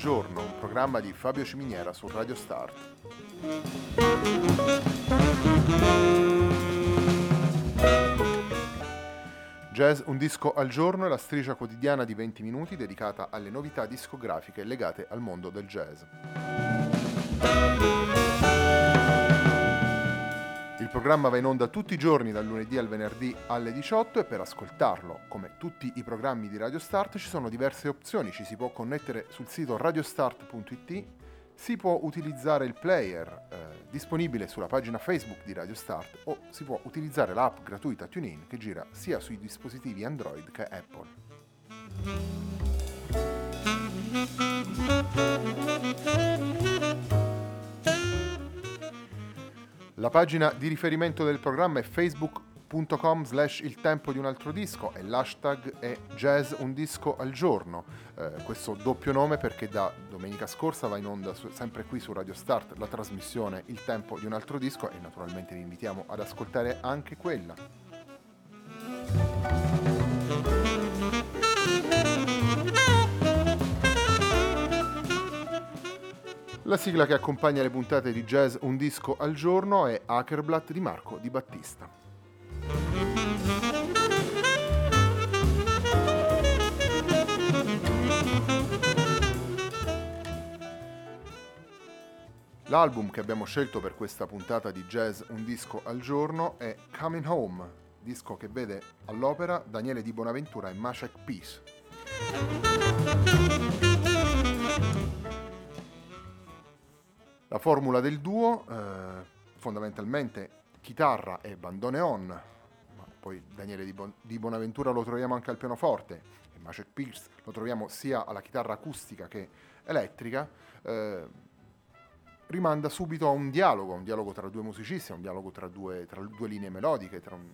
giorno, un programma di Fabio Ciminiera su Radio Start. Jazz Un disco al giorno è la striscia quotidiana di 20 minuti dedicata alle novità discografiche legate al mondo del jazz. Il programma va in onda tutti i giorni dal lunedì al venerdì alle 18 e per ascoltarlo, come tutti i programmi di Radio Start, ci sono diverse opzioni. Ci si può connettere sul sito radiostart.it, si può utilizzare il player eh, disponibile sulla pagina Facebook di Radio Start o si può utilizzare l'app gratuita TuneIn che gira sia sui dispositivi Android che Apple. La pagina di riferimento del programma è facebook.com slash il tempo di un altro disco e l'hashtag è jazz un disco al giorno. Eh, questo doppio nome perché da domenica scorsa va in onda su, sempre qui su Radio Start la trasmissione Il tempo di un altro disco e naturalmente vi invitiamo ad ascoltare anche quella. La sigla che accompagna le puntate di jazz Un disco al giorno è Hakerblatt di Marco Di Battista. L'album che abbiamo scelto per questa puntata di Jazz Un disco al giorno è Coming Home, disco che vede all'opera Daniele Di Bonaventura e Mashek Peace. Formula del duo, eh, fondamentalmente chitarra e bandoneon, ma poi Daniele di, bon- di, Bonaventura lo troviamo anche al pianoforte, e Macek Pierce lo troviamo sia alla chitarra acustica che elettrica, eh, rimanda subito a un dialogo, un dialogo tra due musicisti, un dialogo tra due, tra due linee melodiche, tra, un,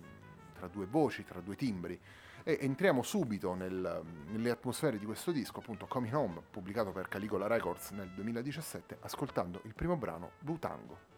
tra due voci, tra due timbri e entriamo subito nel, nelle atmosfere di questo disco, appunto Coming Home, pubblicato per Caligola Records nel 2017, ascoltando il primo brano Blue Tango.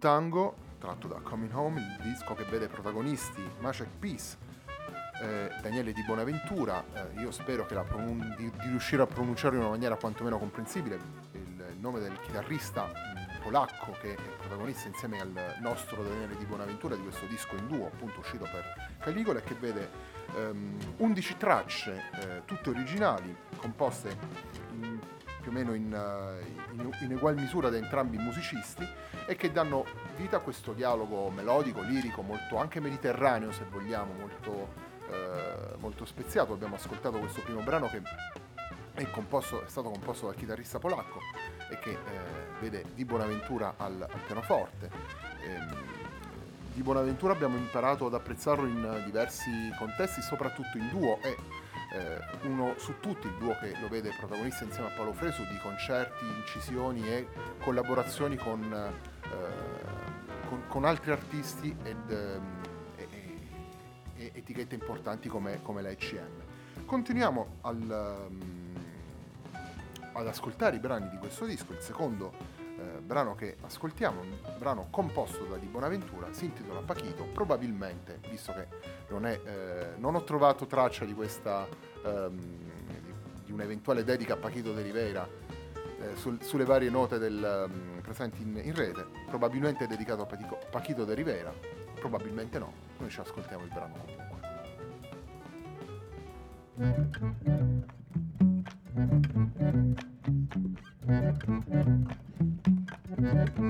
Tango, tratto da Coming Home, il disco che vede protagonisti Macek Peace, eh, Daniele Di Bonaventura. Eh, io spero pronun- di, di, riuscire a pronunciarlo in una maniera quantomeno comprensibile il, il nome del chitarrista mh, polacco che è protagonista insieme al nostro Daniele Di Bonaventura di questo disco in duo, appunto uscito per Caligola e che vede um, 11 tracce, eh, tutte originali, composte più o meno in, uh, in, in ugual misura da entrambi i musicisti e che danno vita a questo dialogo melodico, lirico, molto anche mediterraneo se vogliamo, molto eh, molto speziato. Abbiamo ascoltato questo primo brano che è, composto, è stato composto dal chitarrista polacco e che eh, vede Di Bonaventura al, al pianoforte. Ehm, di Bonaventura abbiamo imparato ad apprezzarlo in diversi contesti, soprattutto in duo e eh, uno su tutti, il duo che lo vede protagonista insieme a Paolo Fresu di concerti, incisioni e collaborazioni con, eh, con, con altri artisti ed, ehm, etichette importanti come, come la ECM. Continuiamo al, um, ad ascoltare i brani di questo disco, il secondo brano che ascoltiamo, un brano composto da Di Bonaventura, si intitola Pachito, probabilmente, visto che non, è, eh, non ho trovato traccia di questa ehm, di un'eventuale dedica a Pachito de Rivera eh, sul, sulle varie note del, um, presenti in, in, rete, probabilmente è dedicato a Pachito de Rivera, probabilmente no, noi ci ascoltiamo il brano comunque.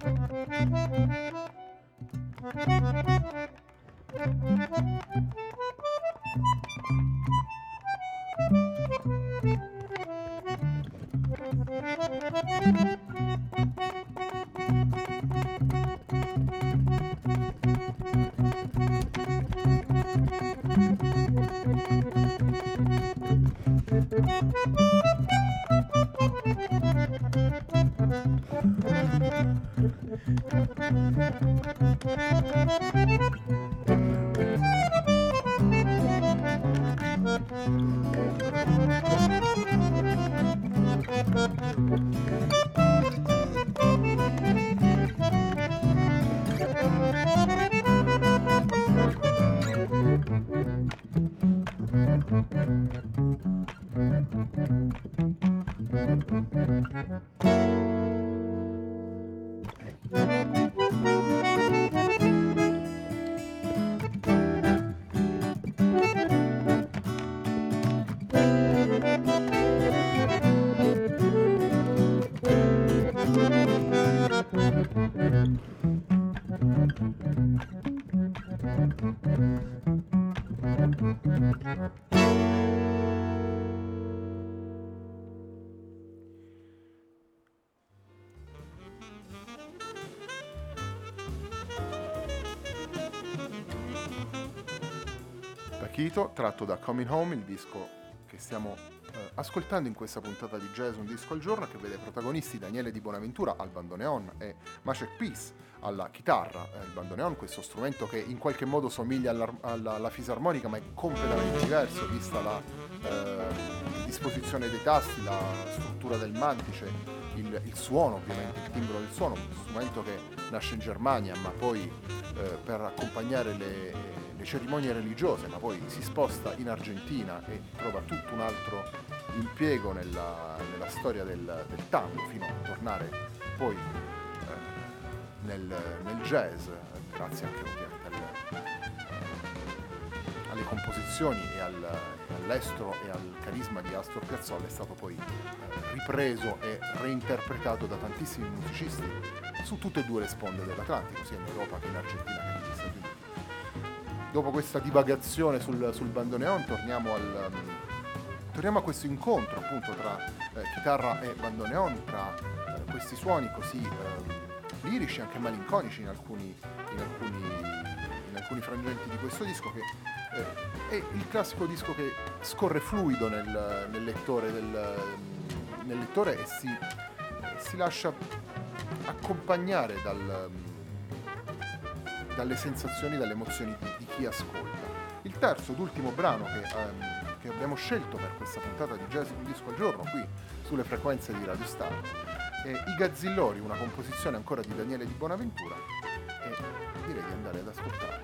Thank you. Thank you. tratto da Coming Home, il disco che stiamo ascoltando in questa puntata di Jazz Un Disco al Giorno, che vede protagonisti Daniele Di Bonaventura al bandoneon e Macek Peace alla chitarra. Eh, il bandoneon, questo strumento che in qualche modo somiglia alla, alla, alla fisarmonica, ma è completamente diverso, vista la eh, disposizione dei tasti, la struttura del mantice, il, il, suono, ovviamente, il timbro del suono, un strumento che nasce in Germania, ma poi eh, per accompagnare le le cerimonie religiose, ma poi si sposta in Argentina e trova tutto un altro impiego nella, nella storia del, del, tango, fino a tornare poi eh, nel, nel, jazz, grazie anche ovviamente al, eh, alle composizioni e al, all'estro e al carisma di Astor Piazzolla, è stato poi eh, ripreso e reinterpretato da tantissimi musicisti su tutte e due le sponde dell'Atlantico, sia in Europa che in Argentina che negli Stati Uniti. Dopo questa divagazione sul, sul bandoneon torniamo, al, um, torniamo, a questo incontro appunto tra eh, chitarra e bandoneon, tra eh, questi suoni così eh, lirici, anche malinconici in alcuni, in, alcuni, in alcuni, frangenti di questo disco che eh, è il classico disco che scorre fluido nel, nel, lettore, del, nel lettore, e si, si lascia accompagnare dal dalle sensazioni, dalle emozioni di, di, chi ascolta. Il terzo ed ultimo brano che, ehm, che, abbiamo scelto per questa puntata di Jazz Un Disco al Giorno qui sulle frequenze di Radio Star è I Gazzillori, una composizione ancora di Daniele Di Bonaventura e direi di andare ad ascoltarla.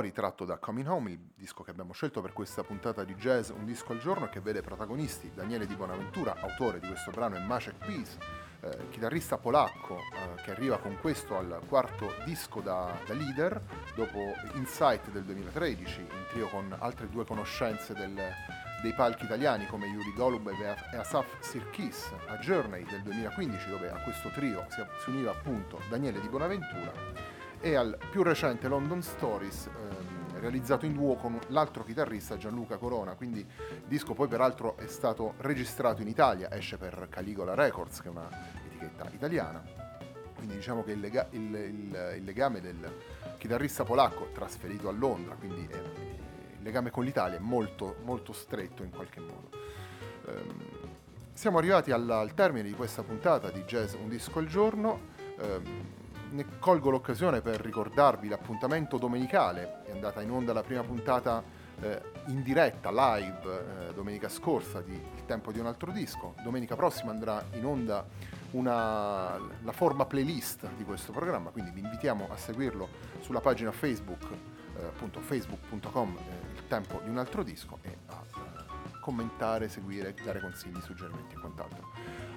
Gazzillori, tratto da Coming Home, il disco che abbiamo scelto per questa puntata di jazz Un disco al giorno, che vede protagonisti Daniele Di Bonaventura, autore di questo brano, e Maciek Peace, eh, chitarrista polacco eh, che arriva con questo al quarto disco da, da, leader, dopo Insight del 2013, in trio con altre due conoscenze del, dei palchi italiani come Yuri Golub e Asaf Sirkis, a Journey del 2015 dove a questo trio si, si univa appunto Daniele Di Bonaventura e al più recente London Stories ehm, realizzato in duo con l'altro chitarrista Gianluca Corona, quindi il disco poi peraltro è stato registrato in Italia, esce per Caligola Records che è una etichetta italiana, quindi diciamo che il, lega- il, il, il legame del chitarrista polacco trasferito a Londra, quindi è, il legame con l'Italia è molto, molto stretto in qualche modo. Um, siamo arrivati al, al, termine di questa puntata di Jazz Un Disco al Giorno. Um, ne colgo l'occasione per ricordarvi l'appuntamento domenicale, è andata in onda la prima puntata eh, in diretta, live, eh, domenica scorsa di Il tempo di un altro disco. Domenica prossima andrà in onda una, la forma playlist di questo programma, quindi vi invitiamo a seguirlo sulla pagina Facebook, eh, appunto facebook.com, eh, Il tempo di un altro disco e a eh, commentare, seguire, dare consigli, suggerimenti e quant'altro.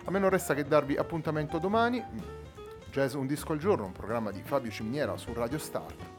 A me non resta che darvi appuntamento domani Jazz Un Disco al Giorno, un programma di Fabio Ciminiera su Radio Start.